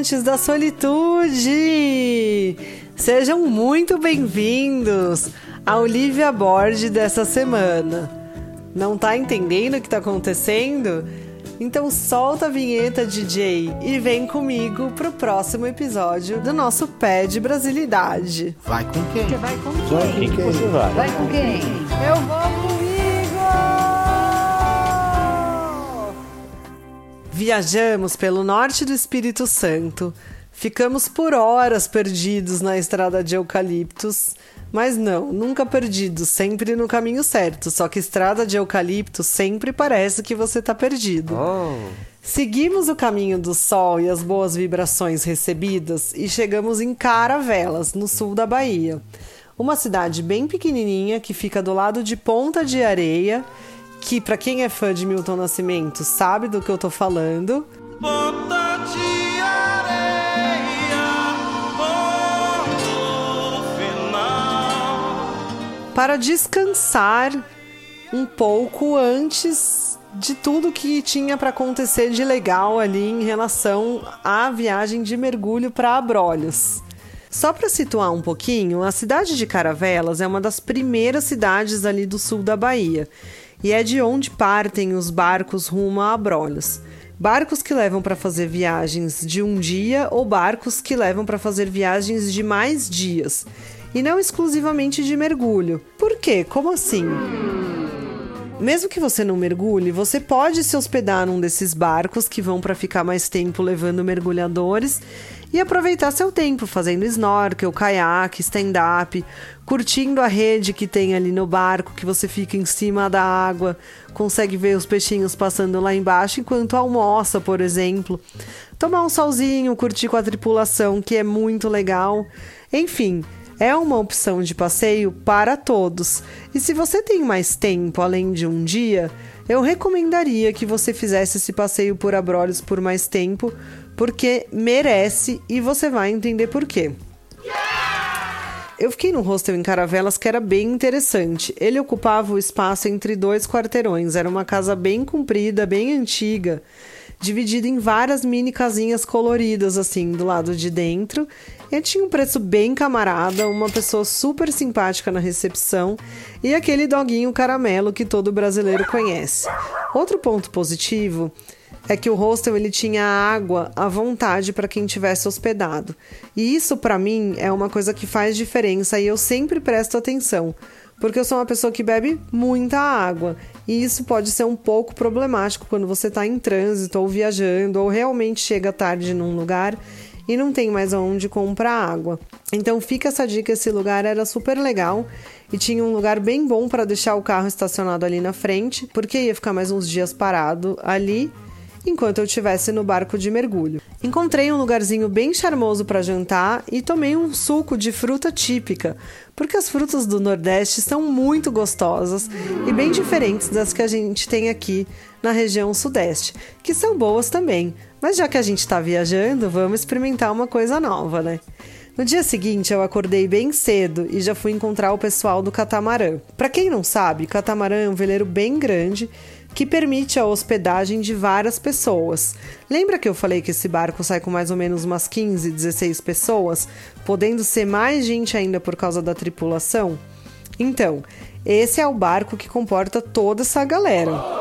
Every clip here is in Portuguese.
amantes da solitude! Sejam muito bem-vindos ao Lívia Board dessa semana. Não tá entendendo o que tá acontecendo? Então solta a vinheta, DJ, e vem comigo pro próximo episódio do nosso Pé de Brasilidade. Vai com quem? Você vai com Vai quem? com quem? Você vai. Vai com quem? Eu vou Viajamos pelo norte do Espírito Santo. Ficamos por horas perdidos na estrada de eucaliptos. Mas não, nunca perdidos, sempre no caminho certo. Só que estrada de eucalipto sempre parece que você tá perdido. Oh. Seguimos o caminho do sol e as boas vibrações recebidas e chegamos em Caravelas, no sul da Bahia. Uma cidade bem pequenininha que fica do lado de Ponta de Areia, que para quem é fã de Milton Nascimento sabe do que eu tô falando. Ponta de areia, para descansar um pouco antes de tudo que tinha para acontecer de legal ali em relação à viagem de mergulho para Abrolhos. Só para situar um pouquinho, a cidade de Caravelas é uma das primeiras cidades ali do sul da Bahia e é de onde partem os barcos rumo a Abrolhos. Barcos que levam para fazer viagens de um dia ou barcos que levam para fazer viagens de mais dias e não exclusivamente de mergulho. Por quê? Como assim? Mesmo que você não mergulhe, você pode se hospedar num desses barcos que vão para ficar mais tempo levando mergulhadores e aproveitar seu tempo fazendo snorkel, caiaque, stand-up, curtindo a rede que tem ali no barco, que você fica em cima da água, consegue ver os peixinhos passando lá embaixo enquanto almoça, por exemplo. Tomar um solzinho, curtir com a tripulação, que é muito legal. Enfim, é uma opção de passeio para todos. E se você tem mais tempo além de um dia, eu recomendaria que você fizesse esse passeio por Abrolhos por mais tempo, porque merece e você vai entender por quê. Eu fiquei num hostel em Caravelas que era bem interessante. Ele ocupava o espaço entre dois quarteirões. Era uma casa bem comprida, bem antiga, dividida em várias mini casinhas coloridas, assim, do lado de dentro. E tinha um preço bem camarada, uma pessoa super simpática na recepção e aquele doguinho caramelo que todo brasileiro conhece. Outro ponto positivo é que o hostel ele tinha água à vontade para quem tivesse hospedado. E isso para mim é uma coisa que faz diferença e eu sempre presto atenção, porque eu sou uma pessoa que bebe muita água, e isso pode ser um pouco problemático quando você está em trânsito ou viajando ou realmente chega tarde num lugar e não tem mais aonde comprar água. Então fica essa dica, esse lugar era super legal e tinha um lugar bem bom para deixar o carro estacionado ali na frente, porque ia ficar mais uns dias parado ali enquanto eu estivesse no barco de mergulho. Encontrei um lugarzinho bem charmoso para jantar e tomei um suco de fruta típica, porque as frutas do Nordeste são muito gostosas e bem diferentes das que a gente tem aqui na região Sudeste, que são boas também. Mas já que a gente está viajando, vamos experimentar uma coisa nova, né? No dia seguinte, eu acordei bem cedo e já fui encontrar o pessoal do catamarã. Para quem não sabe, catamarã é um veleiro bem grande que permite a hospedagem de várias pessoas. Lembra que eu falei que esse barco sai com mais ou menos umas 15, 16 pessoas, podendo ser mais gente ainda por causa da tripulação? Então, esse é o barco que comporta toda essa galera.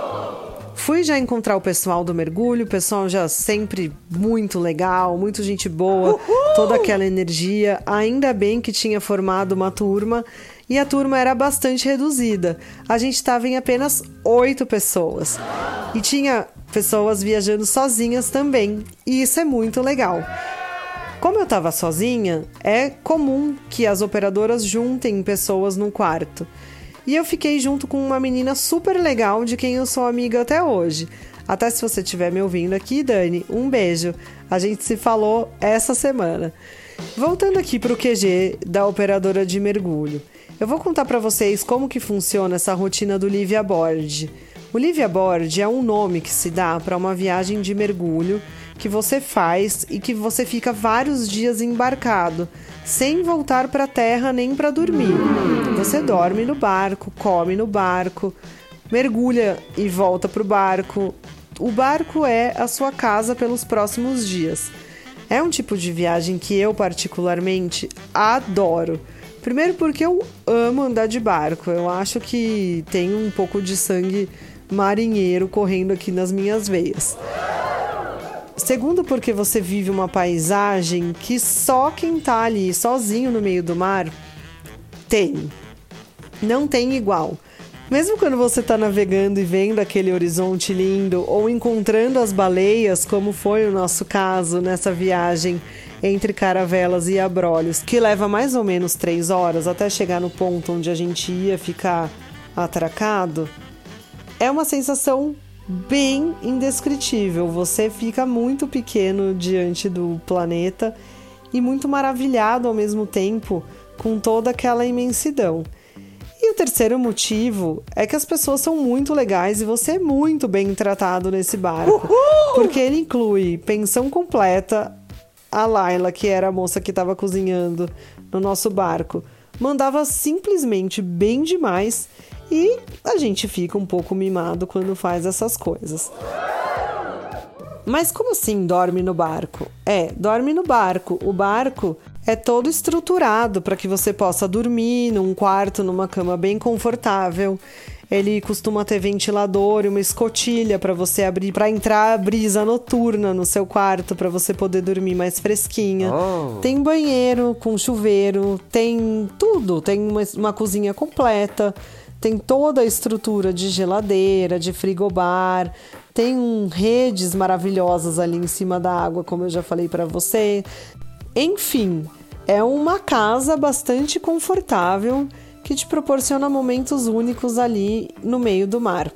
Fui já encontrar o pessoal do mergulho, o pessoal já sempre muito legal, muito gente boa, toda aquela energia. Ainda bem que tinha formado uma turma e a turma era bastante reduzida. A gente estava em apenas oito pessoas e tinha pessoas viajando sozinhas também, e isso é muito legal. Como eu estava sozinha, é comum que as operadoras juntem pessoas no quarto. E eu fiquei junto com uma menina super legal de quem eu sou amiga até hoje. Até se você estiver me ouvindo aqui, Dani, um beijo. A gente se falou essa semana. Voltando aqui para o QG da operadora de mergulho. Eu vou contar para vocês como que funciona essa rotina do Livia Board. O Livia Board é um nome que se dá para uma viagem de mergulho que você faz e que você fica vários dias embarcado, sem voltar para a terra nem para dormir. Você dorme no barco, come no barco, mergulha e volta para o barco. O barco é a sua casa pelos próximos dias. É um tipo de viagem que eu particularmente adoro. Primeiro porque eu amo andar de barco. Eu acho que tem um pouco de sangue marinheiro correndo aqui nas minhas veias. Segundo, porque você vive uma paisagem que só quem tá ali sozinho no meio do mar tem. Não tem igual. Mesmo quando você está navegando e vendo aquele horizonte lindo, ou encontrando as baleias, como foi o nosso caso nessa viagem entre Caravelas e Abrolhos, que leva mais ou menos três horas até chegar no ponto onde a gente ia ficar atracado, é uma sensação bem indescritível. Você fica muito pequeno diante do planeta e muito maravilhado ao mesmo tempo com toda aquela imensidão. E o terceiro motivo é que as pessoas são muito legais e você é muito bem tratado nesse barco. Uhul! Porque ele inclui pensão completa. A Laila, que era a moça que estava cozinhando no nosso barco, mandava simplesmente bem demais e a gente fica um pouco mimado quando faz essas coisas. Mas como assim dorme no barco? É, dorme no barco. O barco é todo estruturado para que você possa dormir num quarto, numa cama bem confortável. Ele costuma ter ventilador e uma escotilha para você abrir, para entrar a brisa noturna no seu quarto, para você poder dormir mais fresquinha. Oh. Tem banheiro com chuveiro, tem tudo, tem uma, uma cozinha completa, tem toda a estrutura de geladeira, de frigobar, tem um, redes maravilhosas ali em cima da água, como eu já falei para você. Enfim, é uma casa bastante confortável que te proporciona momentos únicos ali no meio do mar.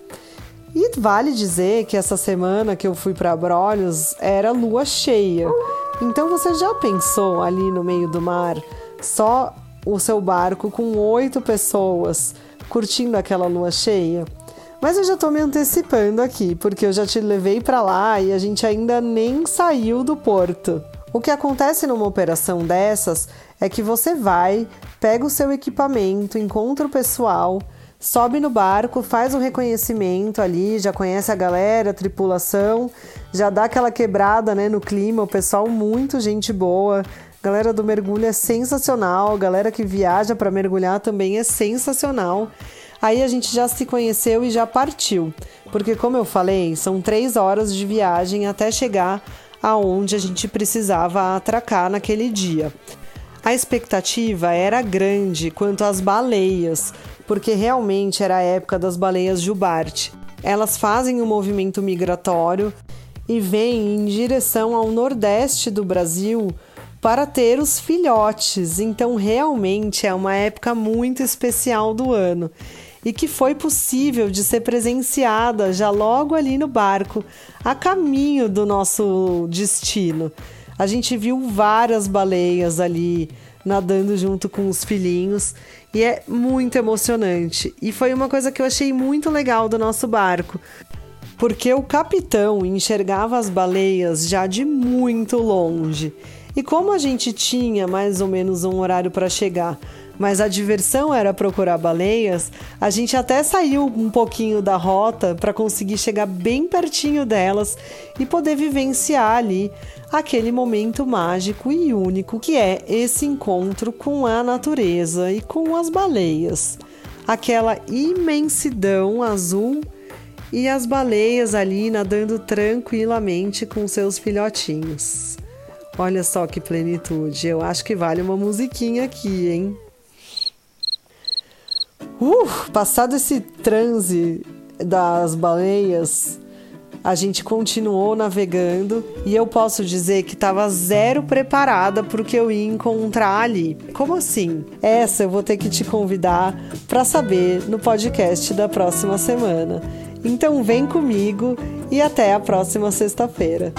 E vale dizer que essa semana que eu fui para Abrolhos era lua cheia. Então você já pensou ali no meio do mar, só o seu barco com oito pessoas curtindo aquela lua cheia? Mas eu já tô me antecipando aqui, porque eu já te levei para lá e a gente ainda nem saiu do porto. O que acontece numa operação dessas é que você vai, pega o seu equipamento, encontra o pessoal, sobe no barco, faz um reconhecimento ali, já conhece a galera, a tripulação, já dá aquela quebrada né, no clima, o pessoal muito gente boa. Galera do mergulho é sensacional, galera que viaja para mergulhar também é sensacional. Aí a gente já se conheceu e já partiu, porque como eu falei, são três horas de viagem até chegar aonde a gente precisava atracar naquele dia. A expectativa era grande quanto às baleias, porque realmente era a época das baleias jubarte. Elas fazem o um movimento migratório e vêm em direção ao nordeste do Brasil para ter os filhotes. Então, realmente é uma época muito especial do ano e que foi possível de ser presenciada já logo ali no barco, a caminho do nosso destino. A gente viu várias baleias ali nadando junto com os filhinhos e é muito emocionante. E foi uma coisa que eu achei muito legal do nosso barco, porque o capitão enxergava as baleias já de muito longe. E como a gente tinha mais ou menos um horário para chegar, mas a diversão era procurar baleias, a gente até saiu um pouquinho da rota para conseguir chegar bem pertinho delas e poder vivenciar ali aquele momento mágico e único que é esse encontro com a natureza e com as baleias. Aquela imensidão azul e as baleias ali nadando tranquilamente com seus filhotinhos. Olha só que plenitude. Eu acho que vale uma musiquinha aqui, hein? Uh, passado esse transe das baleias, a gente continuou navegando e eu posso dizer que estava zero preparada para o que eu ia encontrar ali. Como assim? Essa eu vou ter que te convidar para saber no podcast da próxima semana. Então vem comigo e até a próxima sexta-feira.